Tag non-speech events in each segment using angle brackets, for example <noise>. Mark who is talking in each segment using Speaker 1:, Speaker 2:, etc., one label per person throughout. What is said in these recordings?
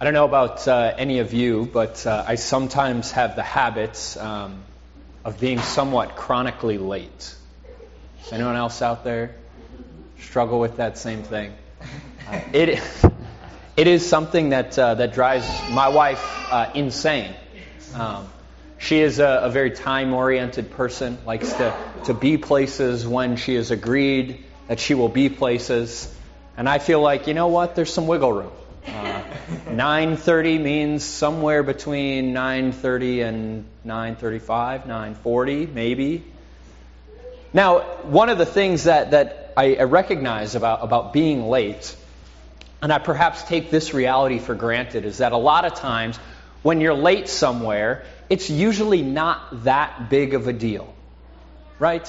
Speaker 1: I don't know about uh, any of you, but uh, I sometimes have the habit um, of being somewhat chronically late. Anyone else out there struggle with that same thing? Uh, it, it is something that, uh, that drives my wife uh, insane. Um, she is a, a very time oriented person, likes to, to be places when she has agreed that she will be places. And I feel like, you know what, there's some wiggle room. Uh, 9:30 means somewhere between 9:30 and 9:35, 9:40 maybe. Now, one of the things that, that I, I recognize about, about being late, and I perhaps take this reality for granted, is that a lot of times when you're late somewhere, it's usually not that big of a deal, right?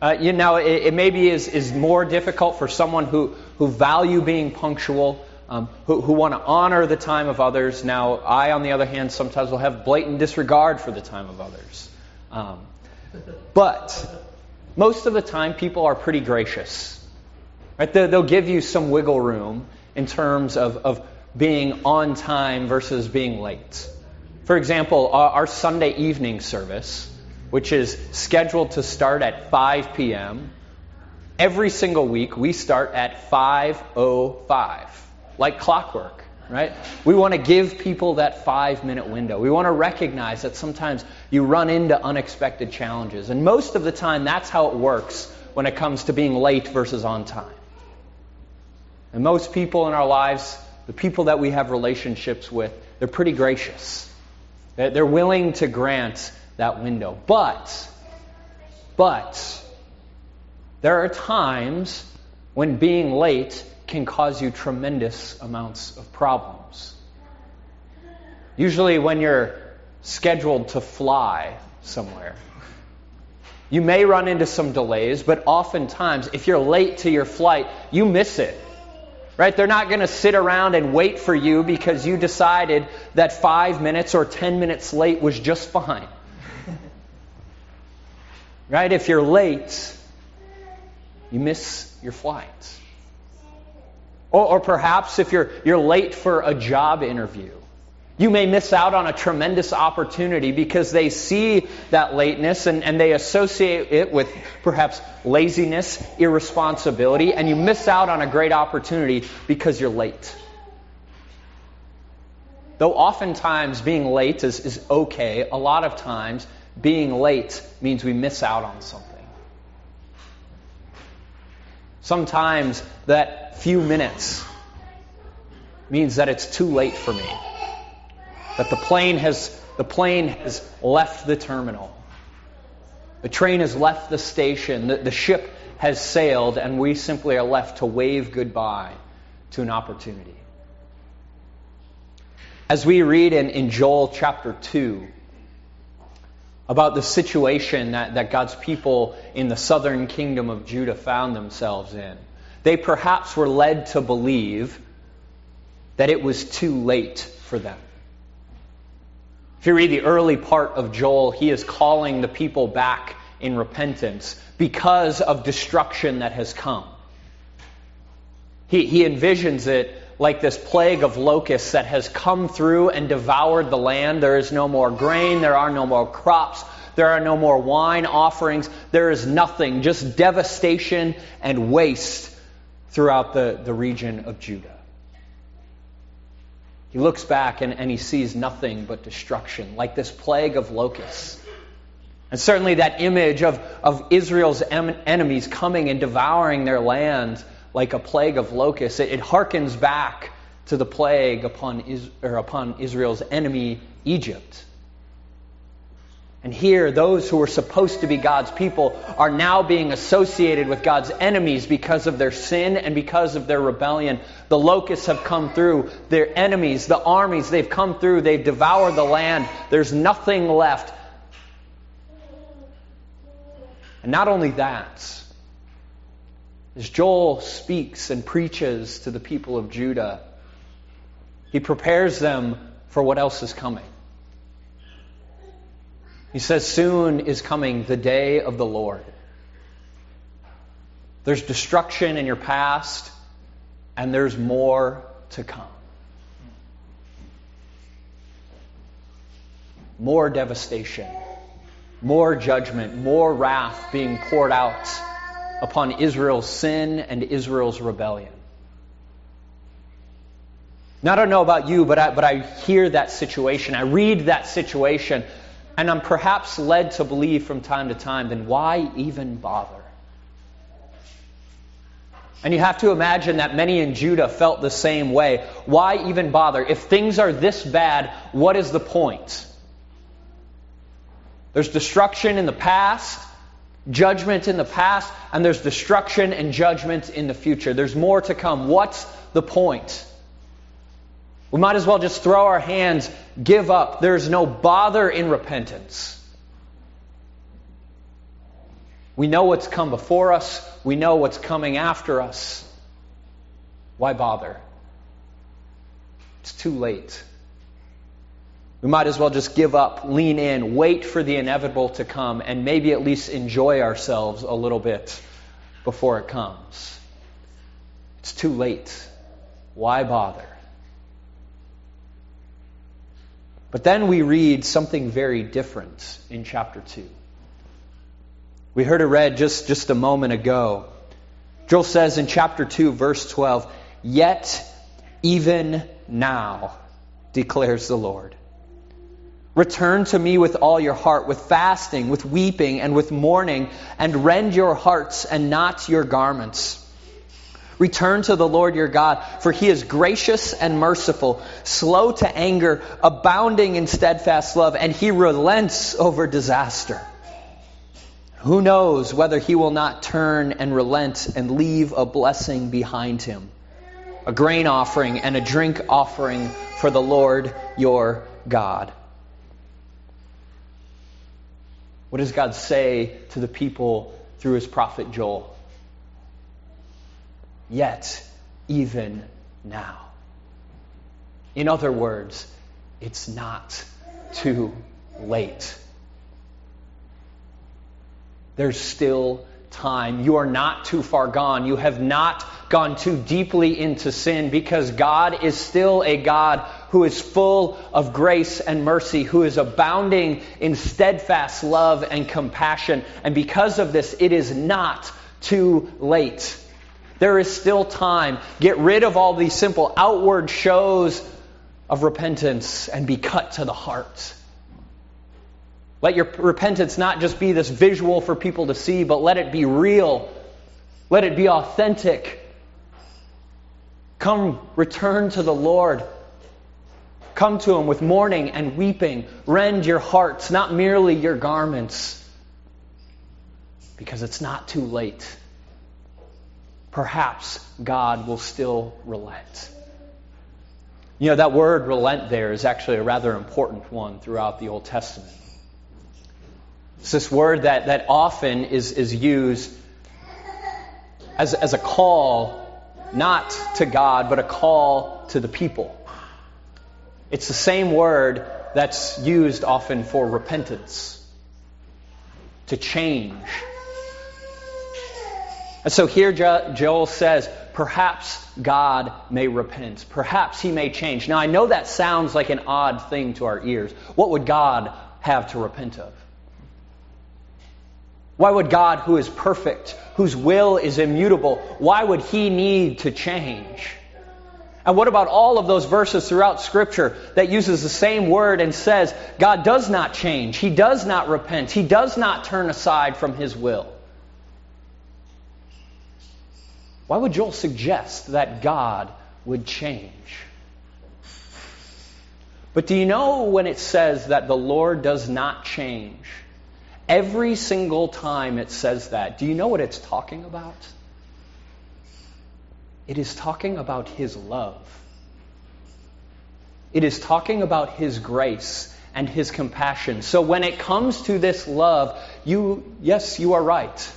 Speaker 1: Uh, you know, it, it maybe is, is more difficult for someone who, who value being punctual um, who, who want to honor the time of others. Now, I, on the other hand, sometimes will have blatant disregard for the time of others. Um, but most of the time, people are pretty gracious. Right? They'll give you some wiggle room in terms of, of being on time versus being late. For example, our, our Sunday evening service, which is scheduled to start at 5 p.m., every single week we start at 5.05 like clockwork, right? We want to give people that five minute window. We want to recognize that sometimes you run into unexpected challenges. And most of the time, that's how it works when it comes to being late versus on time. And most people in our lives, the people that we have relationships with, they're pretty gracious. They're willing to grant that window. But, but, there are times when being late can cause you tremendous amounts of problems. Usually, when you're scheduled to fly somewhere, you may run into some delays, but oftentimes, if you're late to your flight, you miss it. Right? They're not going to sit around and wait for you because you decided that five minutes or ten minutes late was just fine. <laughs> right? If you're late, you miss your flight. Or, or perhaps if you're, you're late for a job interview, you may miss out on a tremendous opportunity because they see that lateness and, and they associate it with perhaps laziness, irresponsibility, and you miss out on a great opportunity because you're late. Though oftentimes being late is, is okay, a lot of times being late means we miss out on something. Sometimes that few minutes means that it's too late for me. That the plane has the plane has left the terminal. The train has left the station. The, the ship has sailed, and we simply are left to wave goodbye to an opportunity. As we read in, in Joel chapter 2, about the situation that, that God's people in the southern kingdom of Judah found themselves in. They perhaps were led to believe that it was too late for them. If you read the early part of Joel, he is calling the people back in repentance because of destruction that has come. He, he envisions it like this plague of locusts that has come through and devoured the land. There is no more grain, there are no more crops, there are no more wine offerings, there is nothing, just devastation and waste throughout the, the region of Judah. He looks back and, and he sees nothing but destruction, like this plague of locusts. And certainly that image of, of Israel's em- enemies coming and devouring their land like a plague of locusts. It, it harkens back to the plague upon, Is, or upon Israel's enemy, Egypt. And here, those who were supposed to be God's people are now being associated with God's enemies because of their sin and because of their rebellion. The locusts have come through. Their enemies, the armies, they've come through. They've devoured the land. There's nothing left. And not only that, as Joel speaks and preaches to the people of Judah, he prepares them for what else is coming. He says, Soon is coming the day of the Lord. There's destruction in your past, and there's more to come. More devastation, more judgment, more wrath being poured out upon Israel's sin and Israel's rebellion. Now, I don't know about you, but I, but I hear that situation. I read that situation, and I'm perhaps led to believe from time to time, then why even bother? And you have to imagine that many in Judah felt the same way. Why even bother? If things are this bad, what is the point? There's destruction in the past, judgment in the past, and there's destruction and judgment in the future. There's more to come. What's the point? We might as well just throw our hands, give up. There's no bother in repentance. We know what's come before us, we know what's coming after us. Why bother? It's too late. We might as well just give up, lean in, wait for the inevitable to come, and maybe at least enjoy ourselves a little bit before it comes. It's too late. Why bother? But then we read something very different in chapter 2. We heard it read just, just a moment ago. Joel says in chapter 2, verse 12, Yet even now, declares the Lord. Return to me with all your heart, with fasting, with weeping, and with mourning, and rend your hearts and not your garments. Return to the Lord your God, for he is gracious and merciful, slow to anger, abounding in steadfast love, and he relents over disaster. Who knows whether he will not turn and relent and leave a blessing behind him? A grain offering and a drink offering for the Lord your God. What does God say to the people through his prophet Joel? Yet, even now. In other words, it's not too late. There's still time. You are not too far gone. You have not gone too deeply into sin because God is still a God who is full of grace and mercy, who is abounding in steadfast love and compassion. And because of this, it is not too late. There is still time. Get rid of all these simple outward shows of repentance and be cut to the heart. Let your repentance not just be this visual for people to see, but let it be real. Let it be authentic. Come, return to the Lord. Come to Him with mourning and weeping. Rend your hearts, not merely your garments, because it's not too late. Perhaps God will still relent. You know, that word relent there is actually a rather important one throughout the Old Testament. It's this word that, that often is, is used as, as a call, not to God, but a call to the people. It's the same word that's used often for repentance, to change. And so here Joel says, perhaps God may repent. Perhaps he may change. Now I know that sounds like an odd thing to our ears. What would God have to repent of? Why would God, who is perfect, whose will is immutable, why would he need to change? And what about all of those verses throughout Scripture that uses the same word and says God does not change, He does not repent, He does not turn aside from His will? Why would Joel suggest that God would change? But do you know when it says that the Lord does not change? Every single time it says that, do you know what it's talking about? It is talking about His love. It is talking about His grace and His compassion. So when it comes to this love, you, yes, you are right.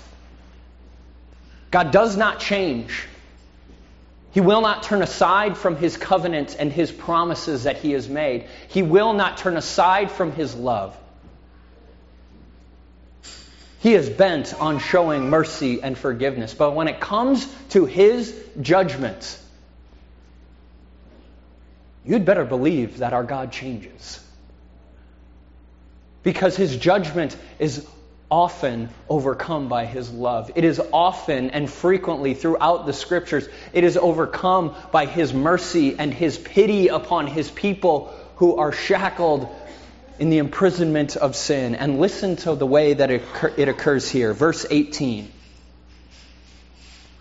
Speaker 1: God does not change. He will not turn aside from his covenant and his promises that he has made. He will not turn aside from his love. He is bent on showing mercy and forgiveness. But when it comes to his judgment, you'd better believe that our God changes. because his judgment is often overcome by his love. It is often and frequently throughout the scriptures, it is overcome by his mercy and his pity upon his people who are shackled in the imprisonment of sin. And listen to the way that it occurs here. Verse 18.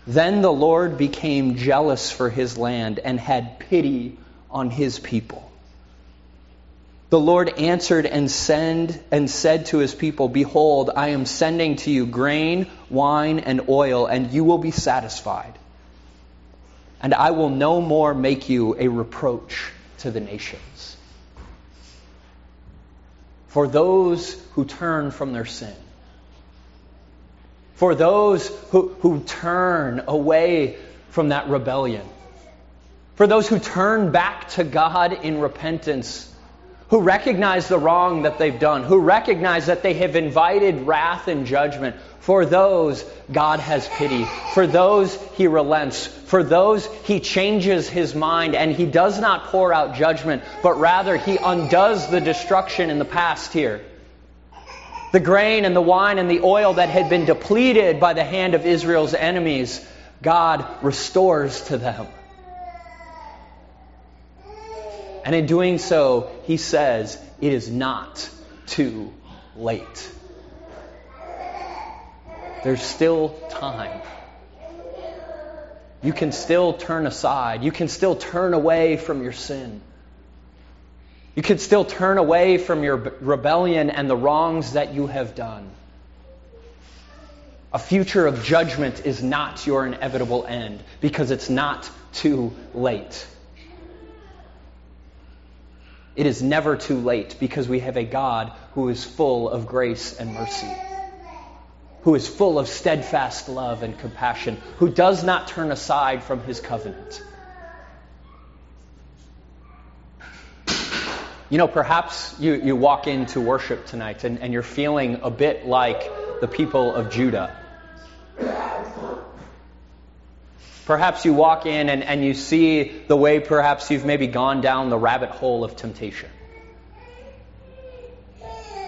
Speaker 1: Then the Lord became jealous for his land and had pity on his people. The Lord answered and send and said to his people, Behold, I am sending to you grain, wine, and oil, and you will be satisfied. And I will no more make you a reproach to the nations. For those who turn from their sin, for those who, who turn away from that rebellion, for those who turn back to God in repentance, who recognize the wrong that they've done, who recognize that they have invited wrath and judgment. For those, God has pity. For those, He relents. For those, He changes His mind and He does not pour out judgment, but rather He undoes the destruction in the past here. The grain and the wine and the oil that had been depleted by the hand of Israel's enemies, God restores to them. And in doing so, he says, it is not too late. There's still time. You can still turn aside. You can still turn away from your sin. You can still turn away from your rebellion and the wrongs that you have done. A future of judgment is not your inevitable end because it's not too late. It is never too late because we have a God who is full of grace and mercy, who is full of steadfast love and compassion, who does not turn aside from his covenant. You know, perhaps you, you walk into worship tonight and, and you're feeling a bit like the people of Judah. Perhaps you walk in and, and you see the way perhaps you've maybe gone down the rabbit hole of temptation.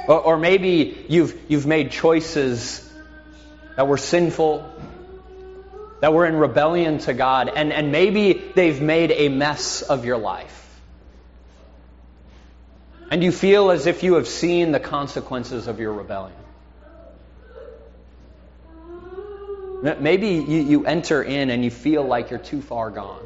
Speaker 1: Or, or maybe you've, you've made choices that were sinful, that were in rebellion to God, and, and maybe they've made a mess of your life. And you feel as if you have seen the consequences of your rebellion. Maybe you, you enter in and you feel like you're too far gone.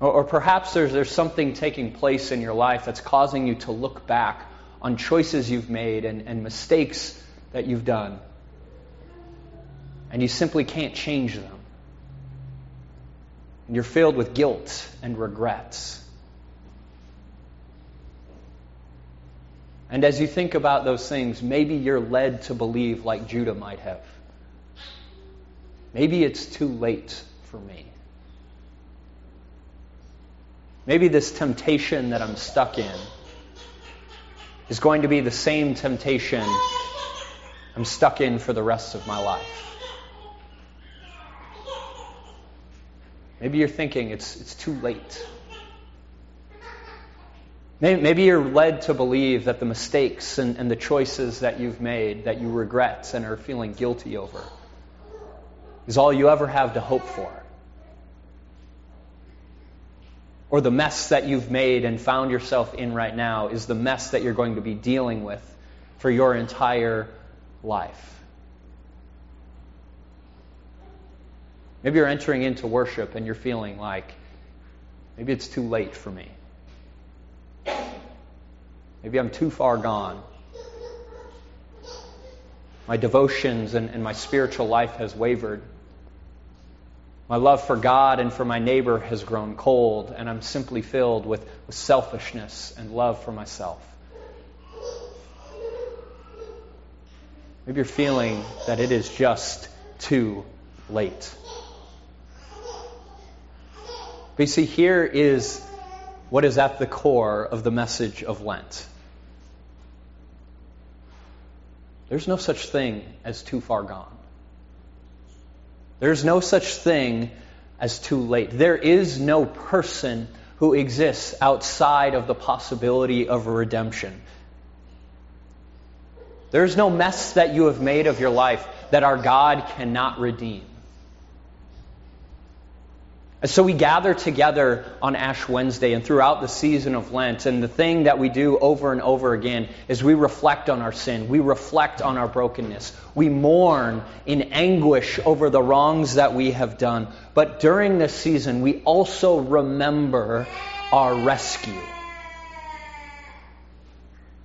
Speaker 1: Or, or perhaps there's, there's something taking place in your life that's causing you to look back on choices you've made and, and mistakes that you've done. And you simply can't change them. And you're filled with guilt and regrets. And as you think about those things, maybe you're led to believe like Judah might have. Maybe it's too late for me. Maybe this temptation that I'm stuck in is going to be the same temptation I'm stuck in for the rest of my life. Maybe you're thinking it's, it's too late. Maybe you're led to believe that the mistakes and, and, the choices that you've made, that you regret and are feeling guilty over, is all you ever have to hope for. Or the mess that you've made and found yourself in right now is the mess that you're going to be dealing with for your entire life. Maybe you're entering into worship and you're feeling like, maybe it's too late for me. Maybe I'm too far gone. My devotions and, and my spiritual life has wavered. My love for God and for my neighbor has grown cold, and I'm simply filled with, with selfishness and love for myself. Maybe you're feeling that it is just too late. But you see, here is what is at the core of the message of Lent. There's no such thing as too far gone. There's no such thing as too late. There is no person who exists outside of the possibility of redemption. There's no mess that you have made of your life that our God cannot redeem. And so we gather together on Ash Wednesday and throughout the season of Lent. And the thing that we do over and over again is we reflect on our sin. We reflect on our brokenness. We mourn in anguish over the wrongs that we have done. But during this season, we also remember our rescue.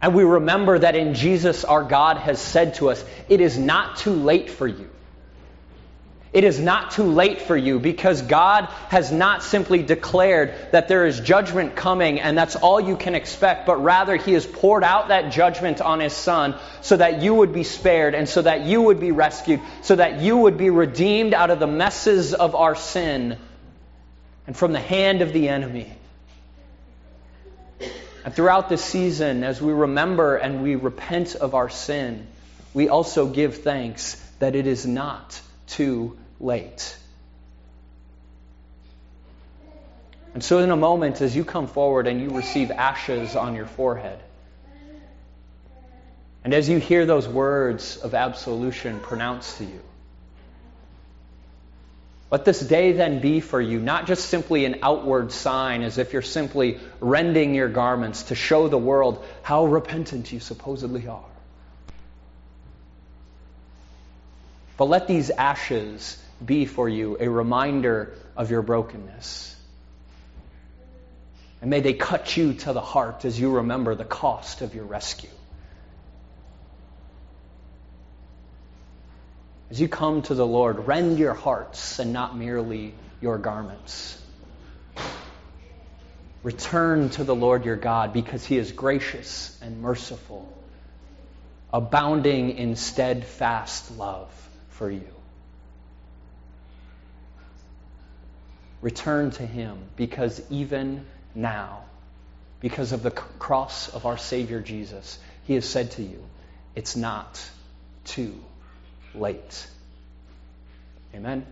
Speaker 1: And we remember that in Jesus, our God has said to us, It is not too late for you. It is not too late for you because God has not simply declared that there is judgment coming and that's all you can expect, but rather He has poured out that judgment on His Son so that you would be spared and so that you would be rescued, so that you would be redeemed out of the messes of our sin and from the hand of the enemy. And throughout this season, as we remember and we repent of our sin, we also give thanks that it is not too late. And so, in a moment, as you come forward and you receive ashes on your forehead, and as you hear those words of absolution pronounced to you, let this day then be for you not just simply an outward sign as if you're simply rending your garments to show the world how repentant you supposedly are. But let these ashes be for you a reminder of your brokenness. And may they cut you to the heart as you remember the cost of your rescue. As you come to the Lord, rend your hearts and not merely your garments. Return to the Lord your God because he is gracious and merciful, abounding in steadfast love for you. Return to Him because even now, because of the cross of our Savior Jesus, He has said to you, it's not too late. Amen.